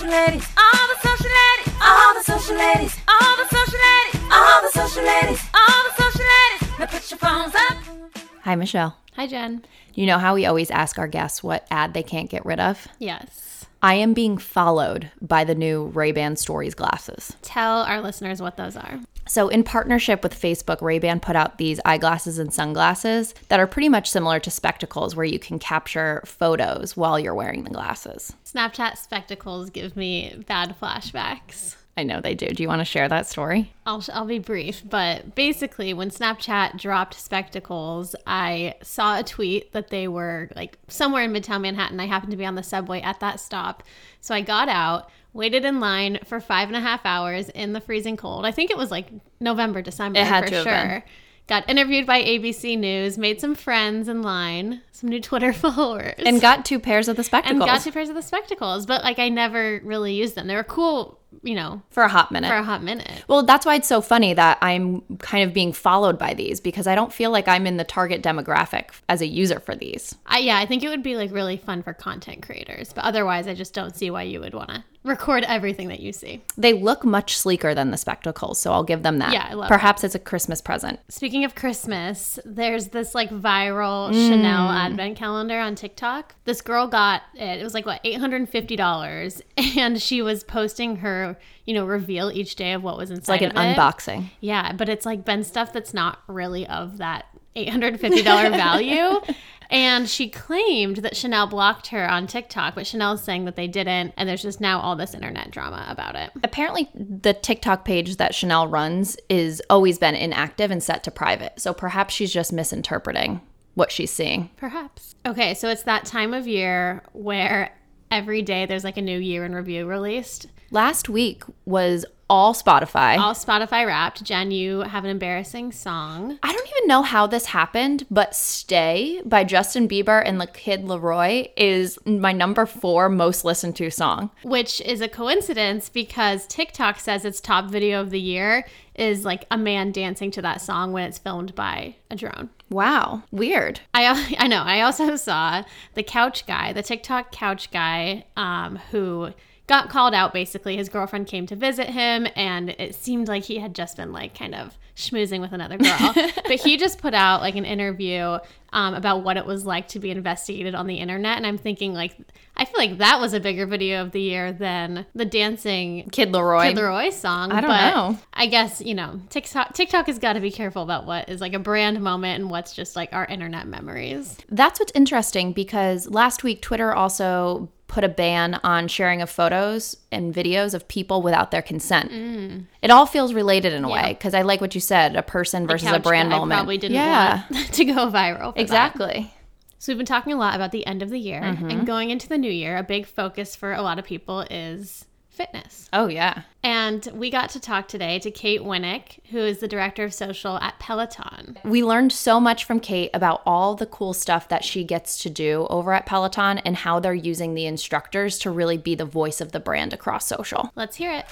social ladies, all the social ladies, all the social ladies, all the social ladies, all the social ladies, all the social ladies. Now put your phones up. Hi, Michelle. Hi, Jen. You know how we always ask our guests what ad they can't get rid of? Yes. I am being followed by the new Ray-Ban Stories glasses. Tell our listeners what those are. So, in partnership with Facebook, Ray-Ban put out these eyeglasses and sunglasses that are pretty much similar to spectacles where you can capture photos while you're wearing the glasses. Snapchat spectacles give me bad flashbacks. I know they do. Do you want to share that story? I'll, I'll be brief, but basically, when Snapchat dropped spectacles, I saw a tweet that they were like somewhere in Midtown Manhattan. I happened to be on the subway at that stop. So I got out, waited in line for five and a half hours in the freezing cold. I think it was like November, December It had for to sure. Got interviewed by ABC News, made some friends in line, some new Twitter followers. And got two pairs of the spectacles. and got two pairs of the spectacles, but like I never really used them. They were cool, you know, for a hot minute. for a hot minute. Well, that's why it's so funny that I'm kind of being followed by these because I don't feel like I'm in the target demographic as a user for these. I, yeah, I think it would be like really fun for content creators, but otherwise, I just don't see why you would want to record everything that you see. They look much sleeker than the spectacles, so I'll give them that. Yeah, I love Perhaps it's a Christmas present. Speaking of Christmas, there's this like viral Chanel mm. advent calendar on TikTok. This girl got it. It was like what eight hundred and fifty dollars, and she was posting her, you know, reveal each day of what was inside. It's like an of it. unboxing. Yeah, but it's like been stuff that's not really of that $850 value. And she claimed that Chanel blocked her on TikTok, but Chanel's saying that they didn't. And there's just now all this internet drama about it. Apparently, the TikTok page that Chanel runs is always been inactive and set to private. So perhaps she's just misinterpreting what she's seeing. Perhaps. Okay, so it's that time of year where every day there's like a new year in review released. Last week was all Spotify. All Spotify wrapped. Jen, you have an embarrassing song. I don't even know how this happened, but Stay by Justin Bieber and the Kid LAROI is my number four most listened to song. which is a coincidence because TikTok says its top video of the year is like a man dancing to that song when it's filmed by a drone. Wow, weird. I I know. I also saw the couch guy, the TikTok couch guy, um, who got called out. Basically, his girlfriend came to visit him, and it seemed like he had just been like kind of schmoozing with another girl. but he just put out like an interview um, about what it was like to be investigated on the internet, and I'm thinking like I feel like that was a bigger video of the year than the dancing Kid LAROI. Kid LAROI song. I don't but know. I guess you know TikTok. TikTok has got to be careful about what is like a brand moment and what's just like our internet memories. That's what's interesting because last week Twitter also put a ban on sharing of photos and videos of people without their consent. Mm. It all feels related in a way because I like what you said, a person versus a brand moment. Probably didn't yeah, want to go viral. for that. So we've been talking a lot about the end of the year Mm-hmm. and going into the new year. A big focus for a lot of people is fitness. Oh yeah. And we got to talk today to Kate Winnick, who is the director of social at Peloton. We learned so much from Kate about all the cool stuff that she gets to do over at Peloton and how they're using the instructors to really be the voice of the brand across social. Let's hear it.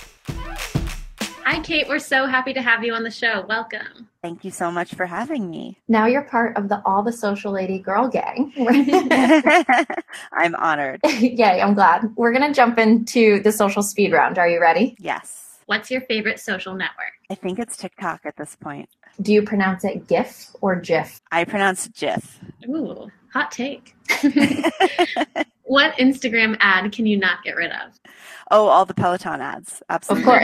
Hi, Kate. We're so happy to have you on the show. Welcome. Thank you so much for having me. Now you're part of the All the Social Lady Girl Gang. I'm honored. Yay, I'm glad. We're going to jump into the social speed round. Are you ready? Yes. What's your favorite social network? I think it's TikTok at this point. Do you pronounce it GIF or GIF? I pronounce it GIF. Ooh, hot take. what Instagram ad can you not get rid of? Oh, all the Peloton ads. Absolutely. Of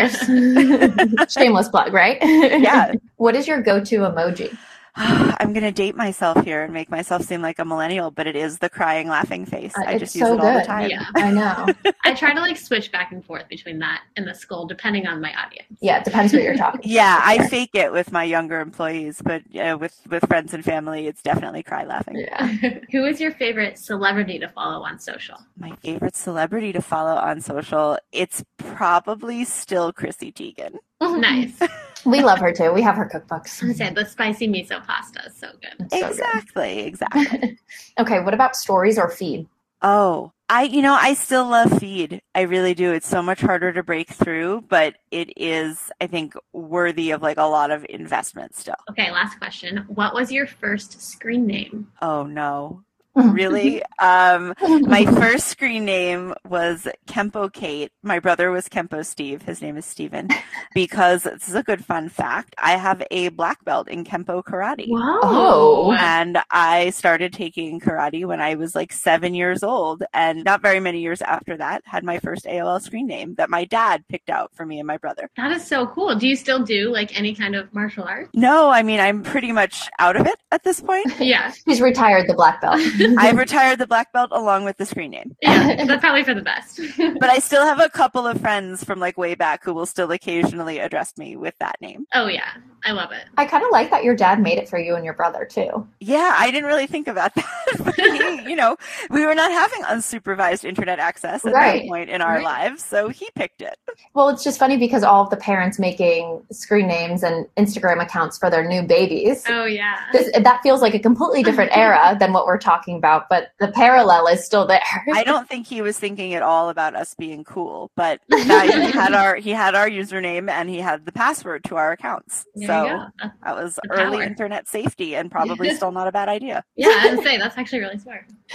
course. Shameless plug, right? Yeah. what is your go to emoji? I'm going to date myself here and make myself seem like a millennial, but it is the crying laughing face. Uh, I it's just use so it all the good. time. Yeah. I know. I try to like switch back and forth between that and the skull, depending on my audience. Yeah, it depends what you're talking Yeah, about. I fake it with my younger employees, but uh, with with friends and family, it's definitely cry laughing. Yeah. Who is your favorite celebrity to follow on social? My favorite celebrity to follow on social, it's probably still Chrissy Teigen. Nice. We love her too. We have her cookbooks. I said the spicy miso pasta is so good. So good. exactly, exactly. Okay, what about stories or feed? Oh, I, you know, I still love feed. I really do. It's so much harder to break through, but it is, I think, worthy of like a lot of investment still. Okay, last question. What was your first screen name? Oh no. Really. Um, my first screen name was Kempo Kate. My brother was Kempo Steve. His name is Steven. Because this is a good fun fact. I have a black belt in Kempo karate. Whoa. Oh. And I started taking karate when I was like seven years old. And not very many years after that, had my first AOL screen name that my dad picked out for me and my brother. That is so cool. Do you still do like any kind of martial arts? No, I mean, I'm pretty much out of it at this point. Yeah. He's retired the black belt. I've retired the black belt along with the screen name. Yeah. That's probably for the best. But I still have a couple of friends from like way back who will still occasionally address me with that name. oh yeah. I love it. I kind of like that your dad made it for you and your brother too. Yeah, I didn't really think about that. He, you know, we were not having unsupervised internet access at Right. that point in our Right. lives, so he picked it. Well, it's just funny because all of the parents making screen names and Instagram accounts for their new babies. Oh yeah. This, that feels like a completely different era than what we're talking about, but the parallel is still there. I don't think he was thinking at all about us being cool, but that, he had our he had our username and he had the password to our accounts. There so you go. That's- that was The early power. internet safety and probably still not a bad idea. Yeah, I would say that's actually really smart.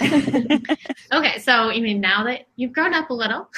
okay, so you mean now that you've grown up a little,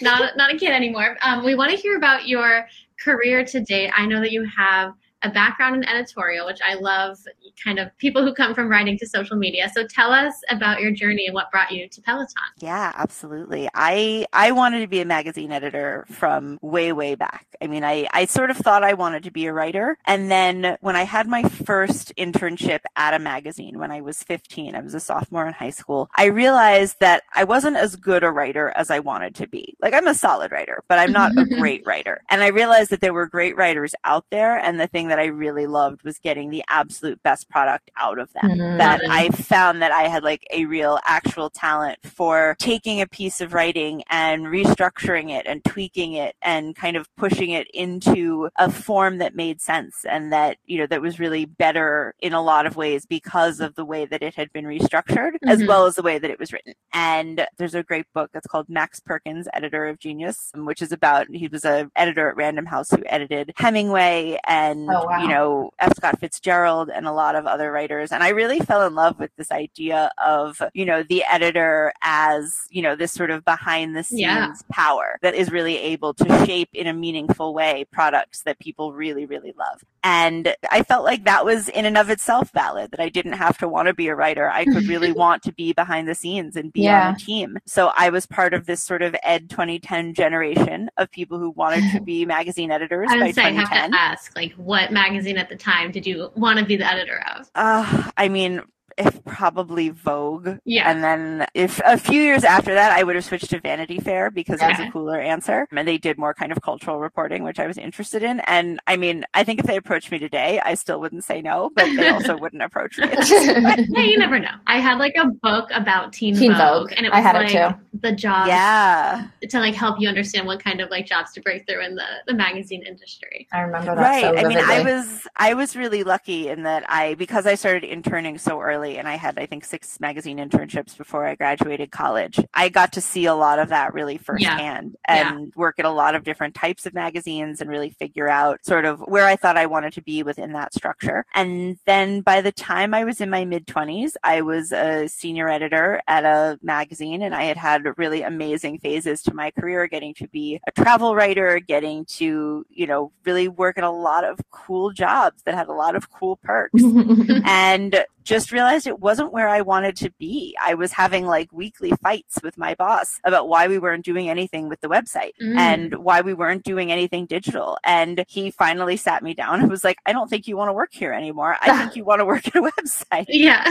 not not a kid anymore, um, we want to hear about your career to date. I know that you have a background in editorial, which I love. Kind of people who come from writing to social media. So tell us about your journey and what brought you to Peloton. Yeah, absolutely. I I wanted to be a magazine editor from way way back. I mean, I I sort of thought I wanted to be a writer, and then when I had my first internship at a magazine when I was 15, I was a sophomore in high school. I realized that I wasn't as good a writer as I wanted to be. Like I'm a solid writer, but I'm not a great writer. And I realized that there were great writers out there, and the thing that I really loved was getting the absolute best product out of them. Mm. That. I found that I had like a real actual talent for taking a piece of writing and restructuring it and tweaking it and kind of pushing it into a form that made sense and that, you know, that was really better in a lot of ways because of the way that it had been restructured as Mhm. well as the way that it was written. And there's a great book that's called Max Perkins, Editor of Genius, which is about, he was a editor at Random House who edited Hemingway and, Oh, wow. you know, F. Scott Fitzgerald and a lot of other writers. And I really fell in love with this idea of, you know, the editor as, you know, this sort of behind the scenes Yeah. power that is really able to shape in a meaningful way products that people really, really love. And I felt like that was in and of itself valid, that I didn't have to want to be a writer. I could really want to be behind the scenes and be Yeah. on a team. So I was part of this sort of Ed 2010 generation of people who wanted to be magazine editors by say I have to ask, like, what magazine at the time did you want to be the editor of? Uh, I mean, if probably Vogue. Yeah. And then if a few years after that, I would have switched to Vanity Fair because it was a cooler answer. And they did more kind of cultural reporting, which I was interested in. And I mean, I think if they approached me today, I still wouldn't say no, but they also wouldn't approach me. at this point. Yeah, you never know. I had like a book about Teen, Teen Vogue, Vogue. and it I was had it like too. the jobs yeah. to like help you understand what kind of like jobs to break through in the, the magazine industry. I remember that Right. so I mean, I was I was really lucky in that I because I started interning so early and I had I think six magazine internships before I graduated college. I got to see a lot of that really firsthand Yeah. and work at a lot of different types of magazines and really figure out sort of where I thought I wanted to be within that structure. And then by the time I was in my mid 20s, I was a senior editor at a magazine and I had had really amazing phases to my career getting to be a travel writer, getting to, you know, really work at a lot of cool jobs that had a lot of cool perks and just realized it wasn't where I wanted to be. I was having like weekly fights with my boss about why we weren't doing anything with the website Mm. and why we weren't doing anything digital. And he finally sat me down and was like, I don't think you want to work here anymore. I think you want to work at a website. Yeah.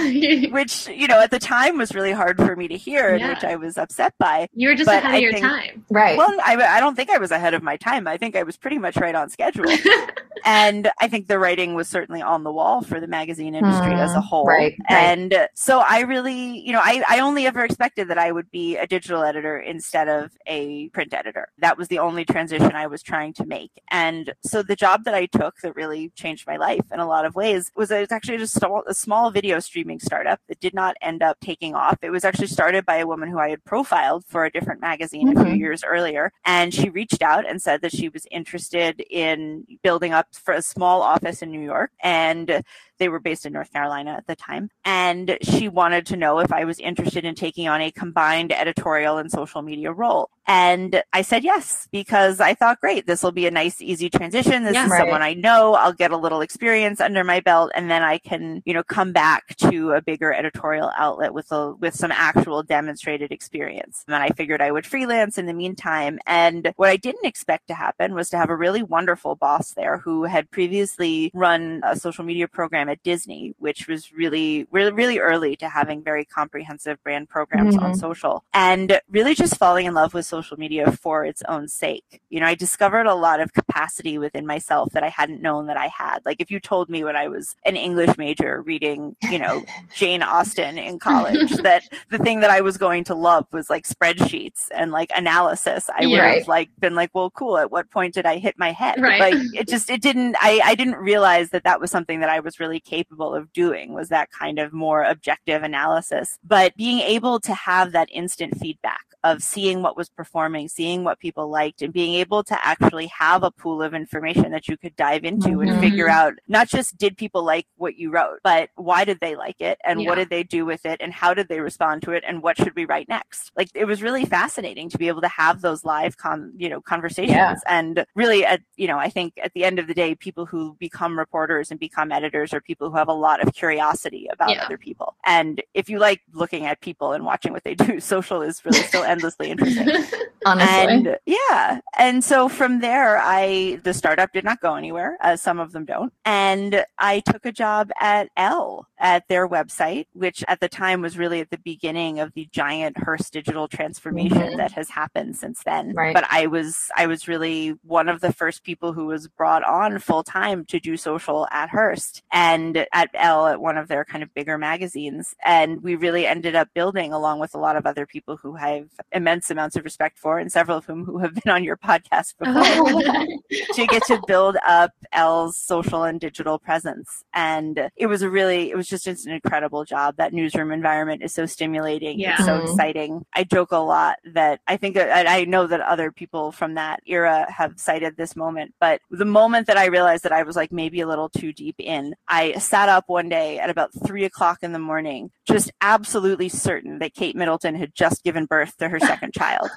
Which, you know, at the time was really hard for me to hear and which I was upset by. you were just But ahead I of your think- time. right. Well, I, I don't think I was ahead of my time. I think I was pretty much right on schedule. and I think the writing was certainly on the wall for the magazine industry as a whole. Right, right. And so I really, you know, I, I only ever expected that I would be a digital editor instead of a print editor. That was the only transition I was trying to make. And so the job that I took that really changed my life in a lot of ways was a, it's actually just a, a small video streaming startup that did not end up taking off. It was actually started by a woman who I had profiled for a different magazine a few Mhm. years earlier. And she reached out and said that she was interested in building up for a small office in New York. And they were based in North Carolina at the time. And she wanted to know if I was interested in taking on a combined editorial and social media role. And I said yes, because I thought, great, this will be a nice, easy transition. This Yeah. is Right. someone I know. I'll get a little experience under my belt and then I can, you know, come back to a bigger editorial outlet with a, with some actual demonstrated experience. And then I figured I would freelance in the meantime. And what I didn't expect to happen was to have a really wonderful boss there who had previously run a social media program at Disney, which was really, really, really early to having very comprehensive brand programs on Mhm. social and really just falling in love with social media for its own sake. You know, I discovered a lot of capacity within myself that I hadn't known that I had. Like if you told me when I was an English major reading, you know, Jane Austen in college that the thing that I was going to love was like spreadsheets and like analysis, I would Yeah. have like been like, well, cool. At what point did I hit my head? Right. Like it just, it didn't, I, I didn't realize that that was something that I was really capable of doing was that kind of more objective analysis. But being able to have that instant feedback of seeing what was performing, seeing what people liked, and being able to actually have a pool of information that you could dive into Mhm. and figure out not just did people like what you wrote, but why did they like it and Yeah. what did they do with it and how did they respond to it and what should we write next? Like it was really fascinating to be able to have those live con, you know, conversations. Yeah. And really at, you know, I think at the end of the day, people who become reporters and become editors are people who have a lot of curiosity about Yeah. other people. And if you like looking at people and watching what they do, social is really still endlessly interesting. honestly. And yeah. And so from there, I, the startup did not go anywhere, as some of them don't. And I took a job at Elle at their website, which at the time was really at the beginning of the giant Hearst digital transformation Mhm. that has happened since then. Right. But I was, I was really one of the first people who was brought on full time to do social at Hearst and at Elle at one of their kind of bigger magazines. And we really ended up building along with a lot of other people who have immense amounts of respect for and several of whom who have been on your podcast before to get to build up Elle's social and digital presence. And it was a really, it was just an incredible job. That newsroom environment is so stimulating. Yeah. It's so Mhm. exciting. I joke a lot that I think and I know that other people from that era have cited this moment, but the moment that I realized that I was like maybe a little too deep in, I sat up one day at about three o'clock in the morning, just absolutely certain that Kate Middleton had just given birth to her second child.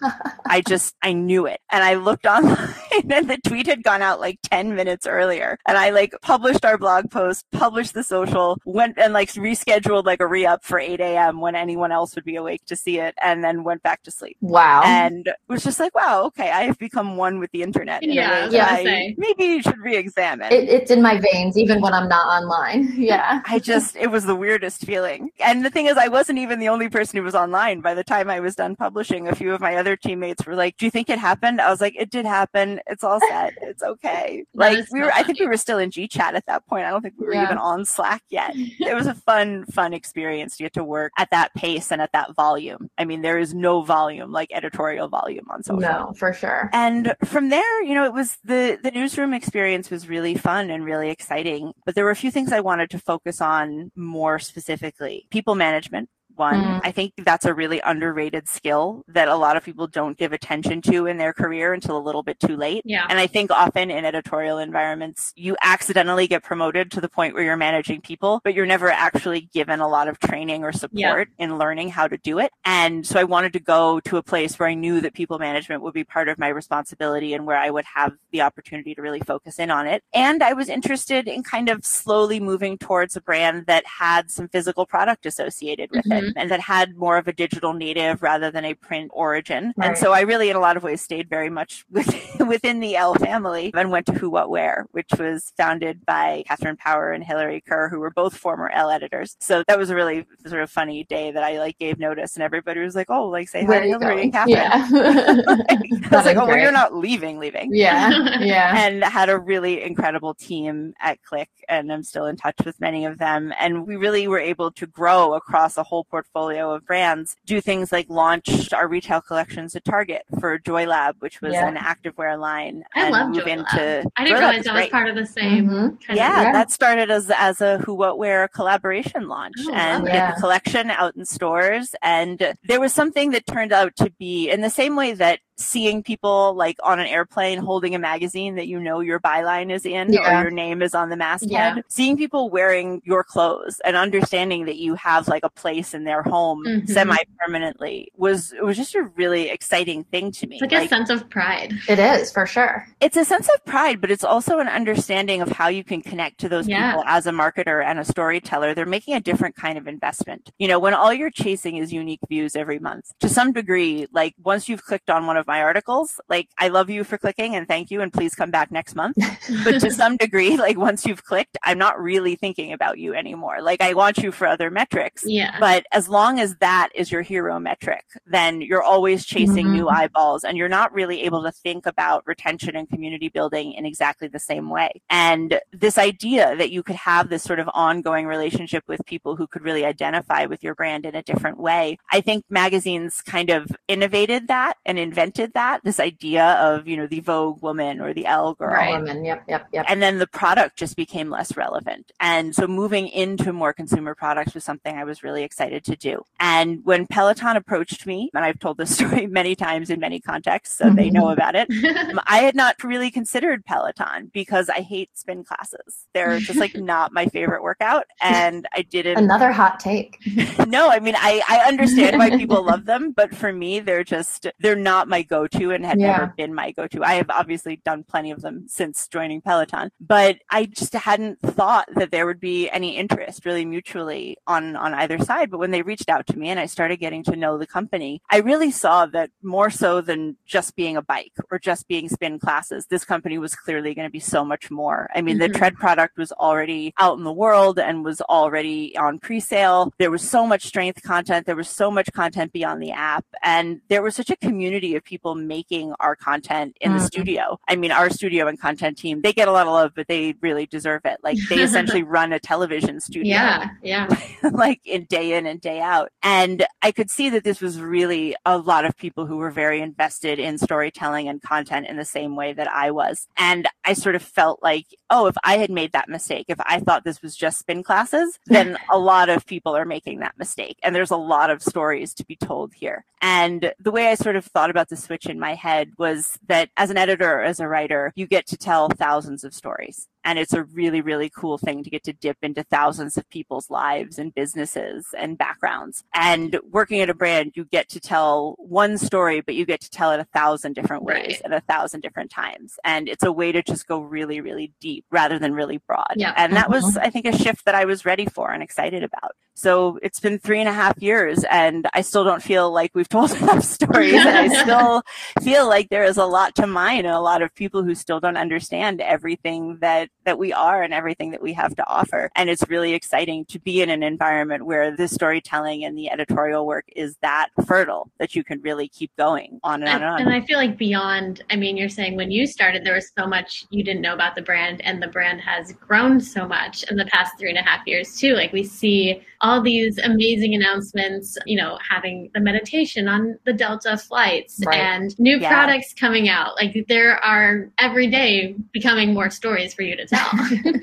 I just, I knew it. And I looked online and the tweet had gone out like 10 minutes earlier. And I like published our blog post, published the social, went and like rescheduled like a re up for 8 a.m. when anyone else would be awake to see it, and then went back to sleep. wow. And was just like, wow, okay, I have become one with the internet. in a Yeah, way I was that gonna I say. maybe should re examine. it, it's in my veins, even when I'm not online. Yeah. I just, it was the weirdest feeling. And the thing is, I wasn't even the only person who was online. By the time I was done publishing, a few of my other teammates were like, Do you think it happened? I was like, It did happen. It's all set. It's okay. Like, we were, I think we were still in G chat at that point. I don't think we were Yeah. even on Slack yet. It was a fun, fun experience to get to work at that pace and at that volume. I mean, there is no volume like editorial volume on social. No, for sure. And from there, you know, it was the the newsroom experience was really fun and really exciting. But there were a few things I wanted to focus on more specifically. People management. One, Mm. I think that's a really underrated skill that a lot of people don't give attention to in their career until a little bit too late. Yeah. And I think often in editorial environments, you accidentally get promoted to the point where you're managing people, but you're never actually given a lot of training or support in learning how to do it. And so I wanted to go to a place where I knew that people management would be part of my responsibility and where I would have the opportunity to really focus in on it. And I was interested in kind of slowly moving towards a brand that had some physical product associated with it and that had more of a digital native rather than a print origin. Right. And so I really, in a lot of ways, stayed very much with, within the Elle family and went to Who What Wear, which was founded by Katherine Power and Hillary Kerr, who were both former Elle editors. So that was a really sort of funny day that I like gave notice and everybody was like, oh, like say hi Where you Hillary and? Catherine. Yeah. I was like, oh, well, you're not leaving, leaving. yeah. Yeah. And had a really incredible team at Clique, and I'm still in touch with many of them. And we really were able to grow across a whole portfolio of brands, do things like launch our retail collections at Target for Joy Lab, which was Yeah. an activewear line, I and love move Joy into Lab. I didn't Joy realize that was great. part of the same Mhm. kind Yeah, of. That started as as a Who What Wear collaboration launch, Oh, and love get the collection out in stores. And there was something that turned out to be in the same way that seeing people like on an airplane holding a magazine that you know your byline is in Yeah. or your name is on the masthead, Yeah. seeing people wearing your clothes and understanding that you have like a place in their home Mhm. semi permanently was it was just a really exciting thing to me. It's like, a sense of pride. It is for sure. it's a sense of pride, but it's also an understanding of how you can connect to those Yeah. people as a marketer and a storyteller. They're making a different kind of investment. You know, when all you're chasing is unique views every month, to some degree, like once you've clicked on one of my articles, like I love you for clicking and thank you and please come back next month. but to some degree, like once you've clicked, I'm not really thinking about you anymore. Like I want you for other metrics. Yeah. But as long as that is your hero metric, then you're always chasing Mhm. new eyeballs and you're not really able to think about retention and community building in exactly the same way. And this idea that you could have this sort of ongoing relationship with people who could really identify with your brand in a different way, I think magazines kind of innovated that and invented that, this idea of, you know, the Vogue woman or the Elle girl. Right. Women. Yep. Yep. Yep. And then the product just became less relevant. And so moving into more consumer products was something I was really excited to do. And when Peloton approached me, and I've told this story many times in many contexts, so they know about it, um, I had not really considered Peloton because I hate spin classes. They're just like not my favorite workout. And I didn't Another hot take. no, I mean, I, I understand why people love them, but for me, they're just, they're not my go to and had Yeah. never been my go to. I have obviously done plenty of them since joining Peloton, but I just hadn't thought that there would be any interest really mutually on, on either side. But when they reached out to me and I started getting to know the company, I really saw that more so than just being a bike or just being spin classes, this company was clearly going to be so much more. I mean, Mhm. the tread product was already out in the world and was already on pre-sale. There was so much strength content. There was so much content beyond the app. And there was such a community of people making our content in the Mhm. studio. I mean, our studio and content team, they get a lot of love, but they really deserve it. Like they essentially run a television studio yeah. Yeah. like in day in and day out. And I could see that this was really a lot of people who were very invested in storytelling and content in the same way that I was. And I sort of felt like, oh, if I had made that mistake, if I thought this was just spin classes, then a lot of people are making that mistake. And there's a lot of stories to be told here. And the way I sort of thought about the switch in my head was that as an editor or as a writer, you get to tell thousands of stories. And it's a really, really cool thing to get to dip into thousands of people's lives and businesses and backgrounds. And working at a brand, you get to tell one story, but you get to tell it a thousand different ways Right. at a thousand different times. And it's a way to just go really, really deep rather than really broad. Yeah. And that was, mm-hmm. I think, a shift that I was ready for and excited about. So it's been three and a half years and I still don't feel like we've told enough stories. and I still feel like there is a lot to mine and a lot of people who still don't understand everything that, that we are and everything that we have to offer. And it's really exciting to be in an environment where the storytelling and the editorial work is that fertile that you can really keep going on and on And, and on. and I feel like beyond, I mean, you're saying when you started, there was so much you didn't know about the brand, and the brand has grown so much in the past three and a half years, too. Like, we see all these amazing announcements, you know, having the meditation on the Delta flights Right. and new Yeah. products coming out. Like, there are every day becoming more stories for you to tell.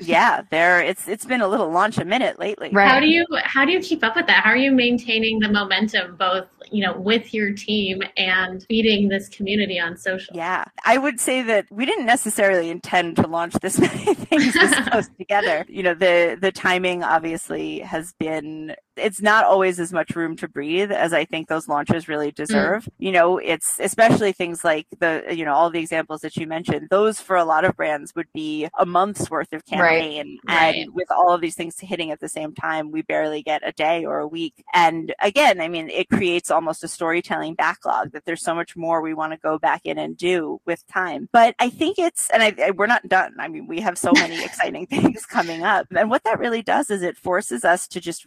yeah, there it's it's been a little launch a minute lately. Right. How do you how do you keep up with that? How are you maintaining the momentum both, you know, with your team and feeding this community on social? Yeah, I would say that we didn't necessarily intend to launch this many things this close together. You know, the the timing obviously has been it's not always as much room to breathe as I think those launches really mm. deserve. You know, it's especially things like the you know all the examples that you mentioned. Those for a lot of brands would be a month's worth of campaign, Right. and with all of these things hitting at the same time, we barely get a day or a week. And again, I mean, it creates almost a storytelling backlog that there's so much more we want to go back in and do with time. But I think it's, and I, I- we're not done. I mean, we have so many exciting things coming up. And what that really does is it forces us to just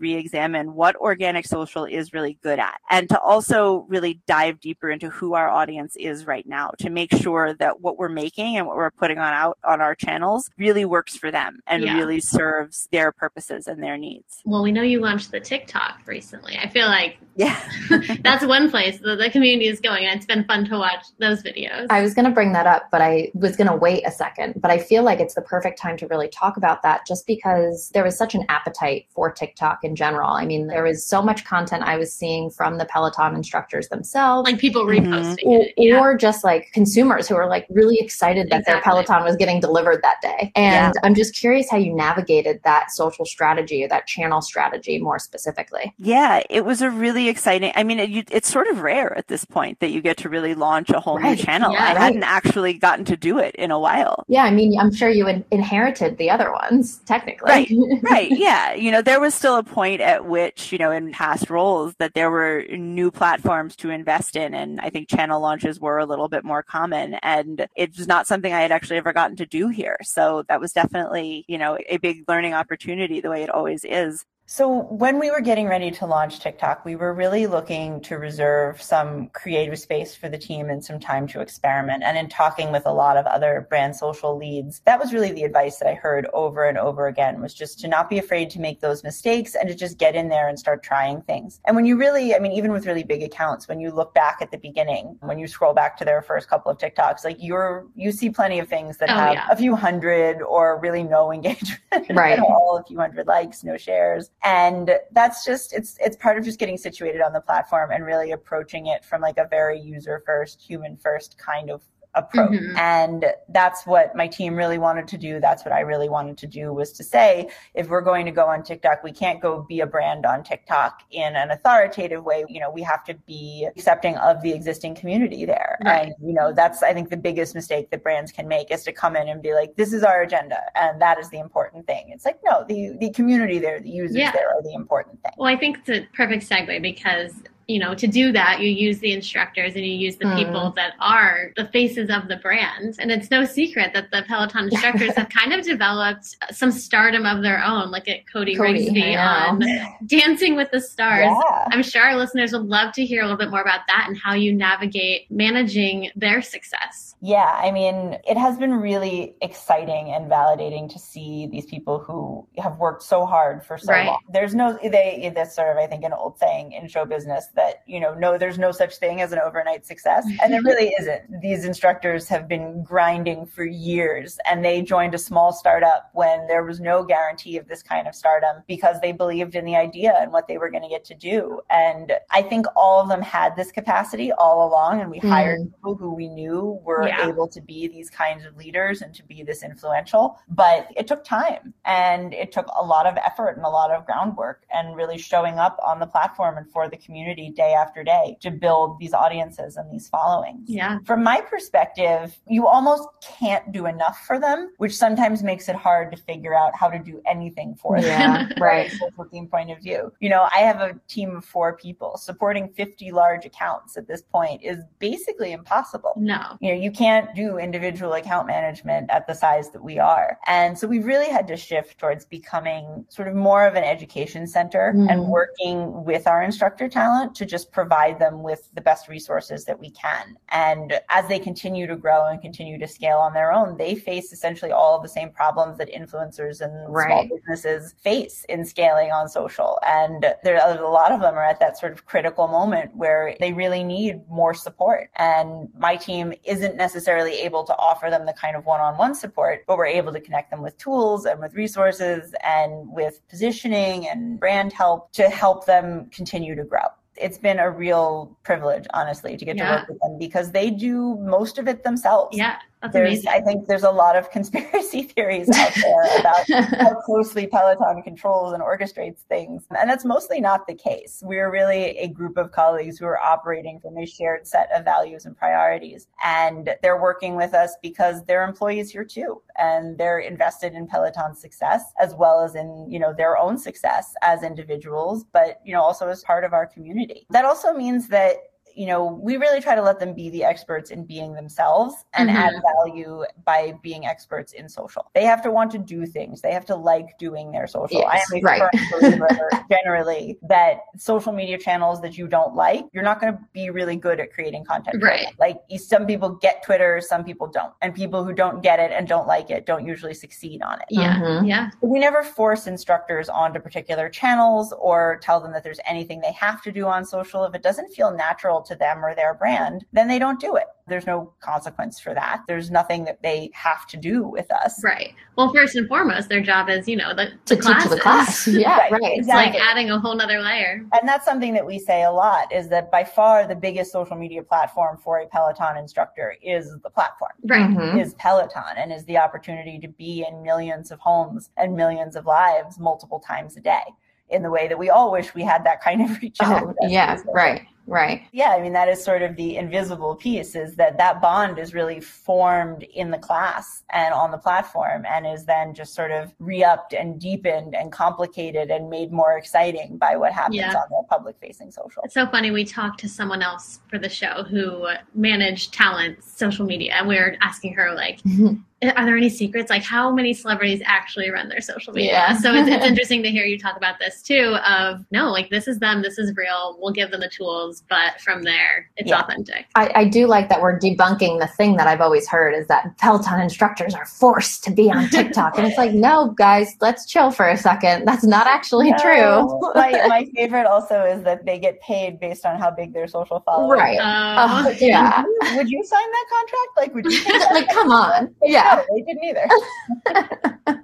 re-examine what organic social is really good at and to also really dive deeper into who our audience is right now to make sure that what we're making and what we're putting on out on our channels really works for them and Yeah. really serves their purposes and their needs. Well, we know you launched the TikTok recently. I feel like Yeah. that's one place that the community is going, and it's been fun to watch those videos. I was going to bring that up, but I was going to wait a second. But I feel like it's the perfect time to really talk about that just because there was such an appetite for TikTok in general. I mean, there was so much content I was seeing from the Peloton instructors themselves. Like people Mhm. reposting or, it. Yeah. or just like consumers who are like really excited that their Peloton was getting delivered that day. And I'm just curious how you navigated that social strategy or that channel strategy more specifically. Yeah, it was a really exciting. I mean, it, you, it's sort of rare at this point that you get to really launch a whole Right, new channel. yeah, I right. hadn't actually gotten to do it in a while. Yeah, I mean, I'm sure you in- inherited the other ones technically. Right, right. Yeah. You know, there was still a point at which, you know, in past roles that there were new platforms to invest in. And I think channel launches were a little bit more common. And it was not something I had actually ever gotten to do here. So that was definitely, you know, a big learning opportunity the way it always is. So when we were getting ready to launch TikTok, we were really looking to reserve some creative space for the team and some time to experiment. And in talking with a lot of other brand social leads, that was really the advice that I heard over and over again was just to not be afraid to make those mistakes and to just get in there and start trying things. And when you really, I mean, even with really big accounts, when you look back at the beginning, when you scroll back to their first couple of TikToks, like you're, you see plenty of things that Oh, have yeah. a few hundred or really no engagement Right. at all, a few hundred likes, no shares. And that's just it's it's part of just getting situated on the platform and really approaching it from like a very user first, human first kind of approach. Mhm. And that's what my team really wanted to do. That's what I really wanted to do was to say, if we're going to go on TikTok, we can't go be a brand on TikTok in an authoritative way. You know, we have to be accepting of the existing community there. Right. And, you know, that's, I think, the biggest mistake that brands can make is to come in and be like, this is our agenda. And that is the important thing. It's like, no, the, the community there, the users Yeah. there are the important thing. Well, I think it's a perfect segue because you know to do that you use the instructors and you use the Mhm. people that are the faces of the brand and it's no secret that the peloton instructors have kind of developed some stardom of their own like at cody, Cody, rigsby on dancing with the stars Yeah. i'm sure our listeners would love to hear a little bit more about that and how you navigate managing their success Yeah, I mean, it has been really exciting and validating to see these people who have worked so hard for so Right. long. There's no, they, this sort of, I think, an old saying in show business that, you know, no, there's no such thing as an overnight success. And there really isn't. These instructors have been grinding for years and they joined a small startup when there was no guarantee of this kind of stardom because they believed in the idea and what they were going to get to do. And I think all of them had this capacity all along and we Mm. hired people who we knew were Yeah. able to be these kinds of leaders and to be this influential. But it took time and it took a lot of effort and a lot of groundwork and really showing up on the platform and for the community day after day to build these audiences and these followings. yeah From my perspective, you almost can't do enough for them, which sometimes makes it hard to figure out how to do anything for them right. from a social point of view. You know, I have a team of four people. Supporting 50 large accounts at this point is basically impossible. no You know, you can't do individual account management at the size that we are. And so we really had to shift towards becoming sort of more of an education center Mm. and working with our instructor talent to just provide them with the best resources that we can. And as they continue to grow and continue to scale on their own, they face essentially all of the same problems that influencers and small businesses face in scaling on social. And there are a lot of them are at that sort of critical moment where they really need more support. And my team isn't necessarily able to offer them the kind of one-on-one support, but we're able to connect them with tools and with resources and with positioning and brand help to help them continue to grow. It's been a real privilege, honestly, to get Yeah. to work with them because they do most of it themselves yeah that's there's amazing. I think there's a lot of conspiracy theories out there about how closely peloton controls and orchestrates things. And that's mostly not the case. We're really a group of colleagues who are operating from a shared set of values and priorities. And they're working with us because they're employees here too. And they're invested in peloton's success as well as in you know their own success as individuals but you know also as part of our community. That also means that you know, we really try to let them be the experts in being themselves and Mhm. add value by being experts in social. They have to want to do things. They have to like doing their social. Yes, I am a right. firm believer generally that social media channels that you don't like, you're not going to be really good at creating content. Right. Like some people get Twitter, some people don't. And people who don't get it and don't like it don't usually succeed on it. yeah Mhm. yeah We never force instructors onto particular channels or tell them that there's anything they have to do on social. If it doesn't feel natural neutral to them or their brand, then they don't do it. There's no consequence for that. There's nothing that they have to do with us. Right. Well, first and foremost, their job is, you know, the, to the teach the class. Yeah, Right, right. It's Exactly. like adding a whole nother layer. And that's something that we say a lot is that by far the biggest social media platform for a Peloton instructor is the platform. Right. Mhm. Is Peloton and is the opportunity to be in millions of homes and millions of lives multiple times a day in the way that we all wish we had that kind of reach out. Oh, yeah, right, right. Yeah, I mean that is sort of the invisible piece is that that bond is really formed in the class and on the platform and is then just sort of re-upped and deepened and complicated and made more exciting by what happens Yeah. on the public facing social. It's so funny. We talked to someone else for the show who managed talent social media, and we were asking her, like, mm-hmm. Are there any secrets? Like, how many celebrities actually run their social media? Yeah. So it's, it's interesting to hear you talk about this too. Of no, like this is them, this is real. We'll give them the tools, but from there, it's Yeah. authentic. I, I do like that we're debunking the thing that I've always heard is that Peloton instructors are forced to be on TikTok. and it's like, no, guys, let's chill for a second. That's not actually true. My, my favorite also is that they get paid based on how big their social following Right. is. Uh, Oh, yeah. Would you sign that contract? Like, would you? Like, come on. Yeah. No, they didn't either.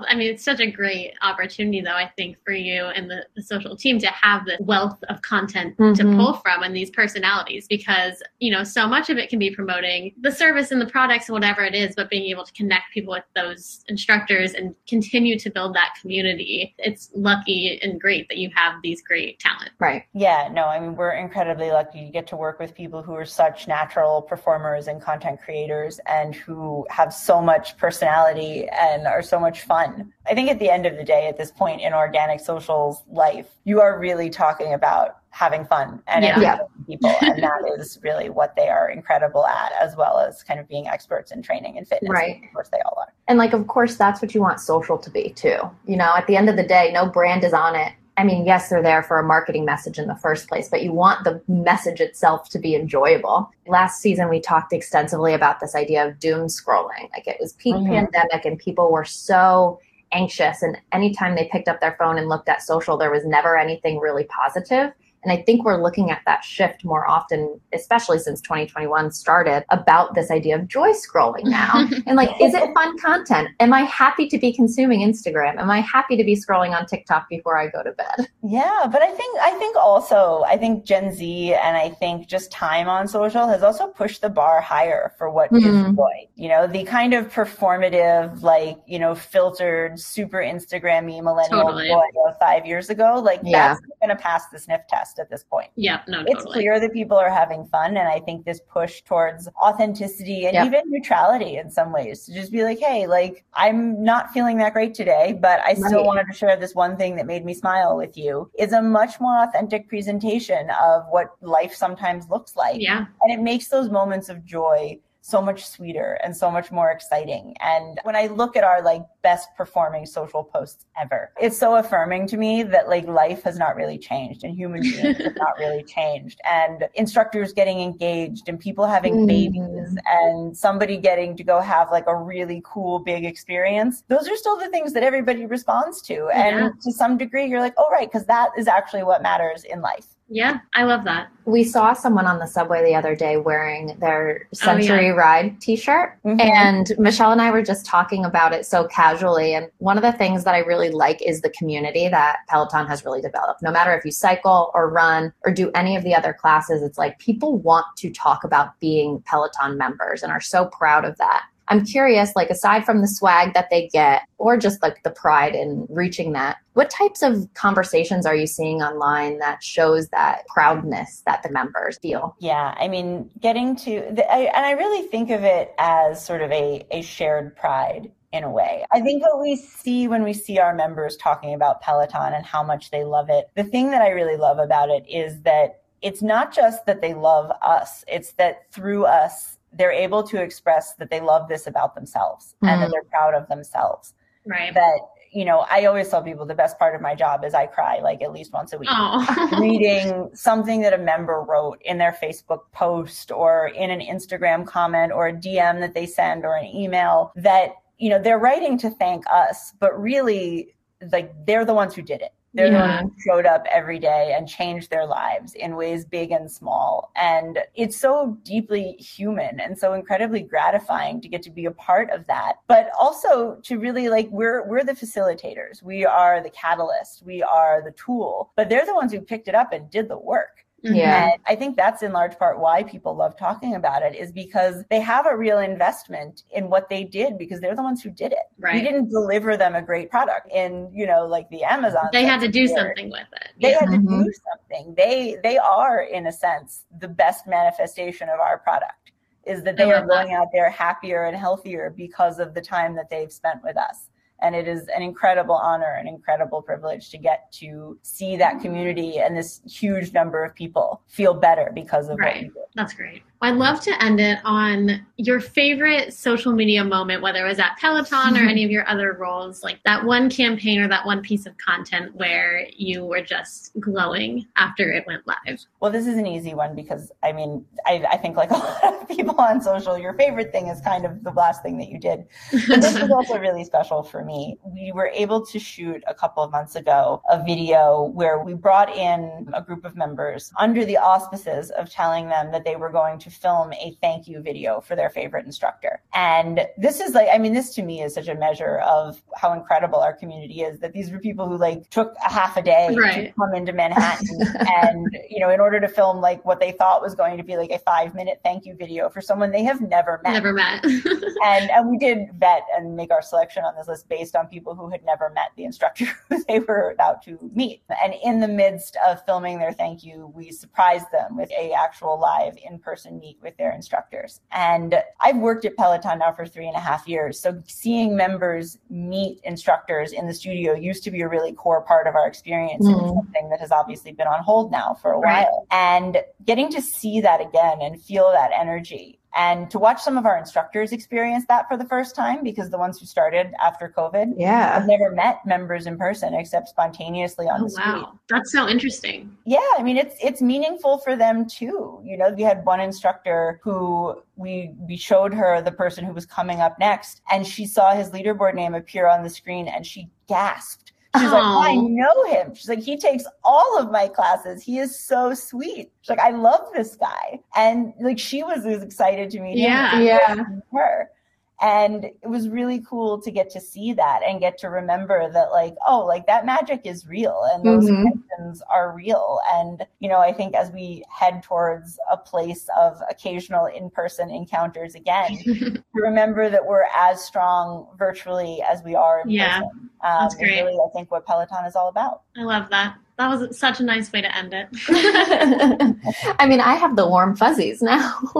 I mean, it's such a great opportunity, though, I think, for you and the, the social team to have the wealth of content to Mhm. pull from and these personalities because, you know, so much of it can be promoting the service and the products and whatever it is, but being able to connect people with those instructors and continue to build that community. It's lucky and great that you have these great talent. Right. Yeah, no, I mean, we're incredibly lucky to get to work with people who are such natural performers and content creators and who have so much personality and are so much fun. I think at the end of the day, at this point in organic socials life, you are really talking about having fun and Yeah. engaging people. And that is really what they are incredible at, as well as kind of being experts in training and fitness. Right. Of course, they all are. And like, of course, that's what you want social to be too. You know, at the end of the day, no brand is on it. I mean, yes, they're there for a marketing message in the first place, but you want the message itself to be enjoyable. Last season, we talked extensively about this idea of doom scrolling. Like it was peak Mhm. pandemic and people were so anxious. And anytime they picked up their phone and looked at social, there was never anything really positive. And I think we're looking at that shift more often, especially since 2021 started, about this idea of joy scrolling now. and like, is it fun content? Am I happy to be consuming Instagram? Am I happy to be scrolling on TikTok before I go to bed? Yeah, but I think I think also I think Gen Z and I think just time on social has also pushed the bar higher for what is Mhm. joy. You know, the kind of performative, like you know, filtered, super Instagrammy millennial Totally. joy of five years ago, like Yeah. that's going to pass the sniff test at this point. Yeah, no, It's totally. clear that people are having fun, and I think this push towards authenticity and Yep. even neutrality in some ways to just be like, hey, like I'm not feeling that great today, but I still Right. wanted to share this one thing that made me smile with you. Is a much more authentic presentation of what life sometimes looks like, Yeah. and it makes those moments of joy so much sweeter and so much more exciting. And when I look at our like best performing social posts ever, it's so affirming to me that like life has not really changed and human beings have not really changed. And instructors getting engaged and people having Mm. babies and somebody getting to go have like a really cool big experience. Those are still the things that everybody responds to. Yeah. And to some degree, you're like, oh, right, because that is actually what matters in life. Yeah, I love that. We saw someone on the subway the other day wearing their Oh, Century Ride t shirt. Mhm. And Michelle and I were just talking about it so casually. And one of the things that I really like is the community that Peloton has really developed. No matter if you cycle or run or do any of the other classes, it's like people want to talk about being Peloton members and are so proud of that. I'm curious, like aside from the swag that they get or just like the pride in reaching that, what types of conversations are you seeing online that shows that proudness that the members feel? Yeah, I mean, getting to the, I, and I really think of it as sort of a a shared pride in a way. I think what we see when we see our members talking about Peloton and how much they love it, the thing that I really love about it is that it's not just that they love us, it's that through us they're able to express that they love this about themselves and that Mhm. they're proud of themselves. Right. That you know, I always tell people the best part of my job is I cry like at least once a week Oh. reading something that a member wrote in their Facebook post or in an Instagram comment or a DM that they send or an email that, you know, they're writing to thank us, but really like they're the ones who did it. They're the Yeah. ones who showed up every day and changed their lives in ways big and small. And it's so deeply human and so incredibly gratifying to get to be a part of that. But also to really like we're we're the facilitators. We are the catalyst. We are the tool. But they're the ones who picked it up and did the work. Yeah. And I think that's in large part why people love talking about it is because they have a real investment in what they did because they're the ones who did it. We Right. didn't deliver them a great product in, you know, like the Amazon. They had to do the something with it. They Yeah. had to Mhm. do something. They they are, in a sense, the best manifestation of our product. Is that I they are love that. going out there happier and healthier because of the time that they've spent with us. And it is an incredible honor, an incredible privilege to get to see that community and this huge number of people feel better because of what Right. we do. That's great. I'd love to end it on your favorite social media moment, whether it was at Peloton or any of your other roles, like that one campaign or that one piece of content where you were just glowing after it went live. Well, this is an easy one because I mean, I, I think like a lot of people on social, your favorite thing is kind of the last thing that you did. But this was also really special for me. We were able to shoot a couple of months ago a video where we brought in a group of members under the auspices of telling them that they were going to film a thank you video for their favorite instructor. And this is like, I mean, this to me is such a measure of how incredible our community is that these were people who like took a half a day to come into Manhattan and, you know, in order to film like what they thought was going to be like a five minute thank you video for someone they have never met Never met. and and we did vet and make our selection on this list based on people who had never met the instructor who they were about to meet. And in the midst of filming their thank you, we surprised them with a actual live in person meet with their instructors. And I've worked at Peloton now for three and a half years, so seeing members meet instructors in the studio used to be a really core part of our experience. and It's Mhm. something that has obviously been on hold now for a Right. while. And getting to see that again and feel that energy and to watch some of our instructors experience that for the first time because the ones who started after COVID Yeah. have never met members in person except spontaneously on oh the street. wow. That's so interesting. Yeah, I mean it's it's meaningful for them too. You know, we had one instructor who we we showed her the person who was coming up next and she saw his leaderboard name appear on the screen and she gasped. She's like, Oh. I know him. She's like, he takes all of my classes. He is so sweet. She's like, I love this guy. And like she was as excited to meet him Yeah. as Yeah. her. And it was really cool to get to see that and get to remember that, like, oh, like that magic is real and those Mhm. connections are real. And, you know, I think as we head towards a place of occasional in person encounters again, to remember that we're as strong virtually as we are in Yeah. person. Um, That's great. really, I think, what Peloton is all about. I love that. That was such a nice way to end it. I mean, I have the warm fuzzies now.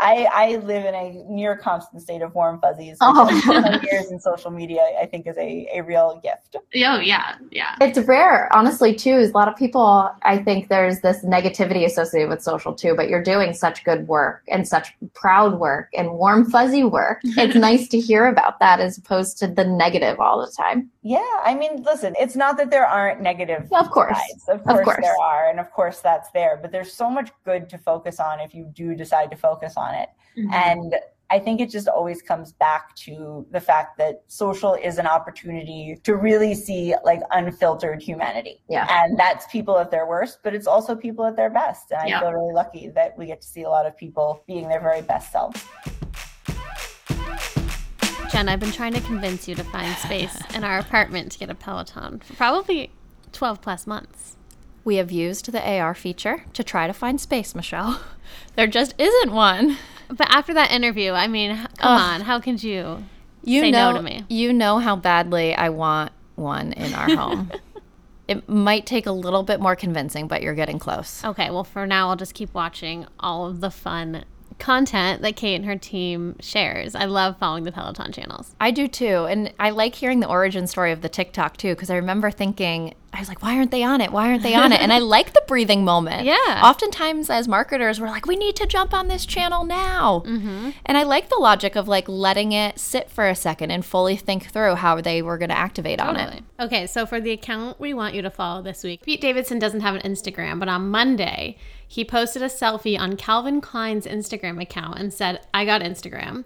I, I live in a near constant state of warm fuzzies. Oh. Which Oh. after 20 years in social media, I think is a, a real gift. oh yeah, yeah. it's rare, honestly, too. Is a lot of people, I think there's this negativity associated with social too, but you're doing such good work and such proud work and warm, fuzzy work. It's nice to hear about that as opposed to the negative all the time. Yeah, I mean, listen, it's not that there aren't negative Of course. Sides. Of course, course. there are, and of course that's there. But there's so much good to focus on if you do decide to focus on it. Mhm. And I think it just always comes back to the fact that social is an opportunity to really see like unfiltered humanity. Yeah. And that's people at their worst, but it's also people at their best. And I Yeah. feel really lucky that we get to see a lot of people being their very best selves. Jen, I've been trying to convince you to find space in our apartment to get a Peloton for probably 12 plus months. We have used the AR feature to try to find space, Michelle. There just isn't one. But after that interview, I mean, come Ugh. on, how could you? You Say know, no to me. You know how badly I want one in our home. it might take a little bit more convincing, but you're getting close. Okay, well, for now, I'll just keep watching all of the fun content that Kate and her team shares. I love following the Peloton channels. I do too. And I like hearing the origin story of the TikTok too, because I remember thinking, I was like, why aren't they on it? Why aren't they on it? And I like the breathing moment. Yeah. Oftentimes, as marketers, we're like, we need to jump on this channel now. Mm-hmm. And I like the logic of like letting it sit for a second and fully think through how they were going to activate on it. Totally. Okay, so for the account we want you to follow this week, Pete Davidson doesn't have an Instagram, but on Monday, he posted a selfie on Calvin Klein's Instagram account and said, I got Instagram.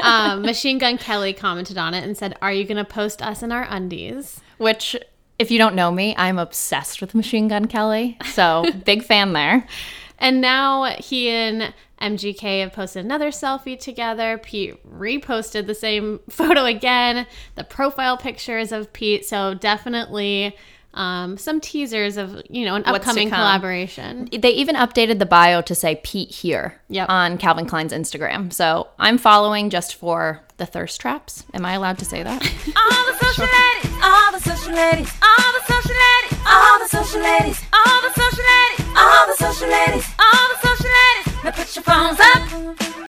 um, Machine Gun Kelly commented on it and said, Are you going to post us in our undies? Which If you don't know me, I'm obsessed with Machine Gun Kelly. So, big fan there. And now he and MGK have posted another selfie together. Pete reposted the same photo again. The profile pictures of Pete. So definitely um, some teasers of you know an upcoming collaboration. They even updated the bio to say Pete here Yep. on Calvin Klein's Instagram. So, I'm following just for the thirst traps. Am I allowed to say that? All the social ladies, all the social ladies, all the social ladies, all the social ladies, all the social ladies, all the social ladies, all the social ladies. Now put your phones up,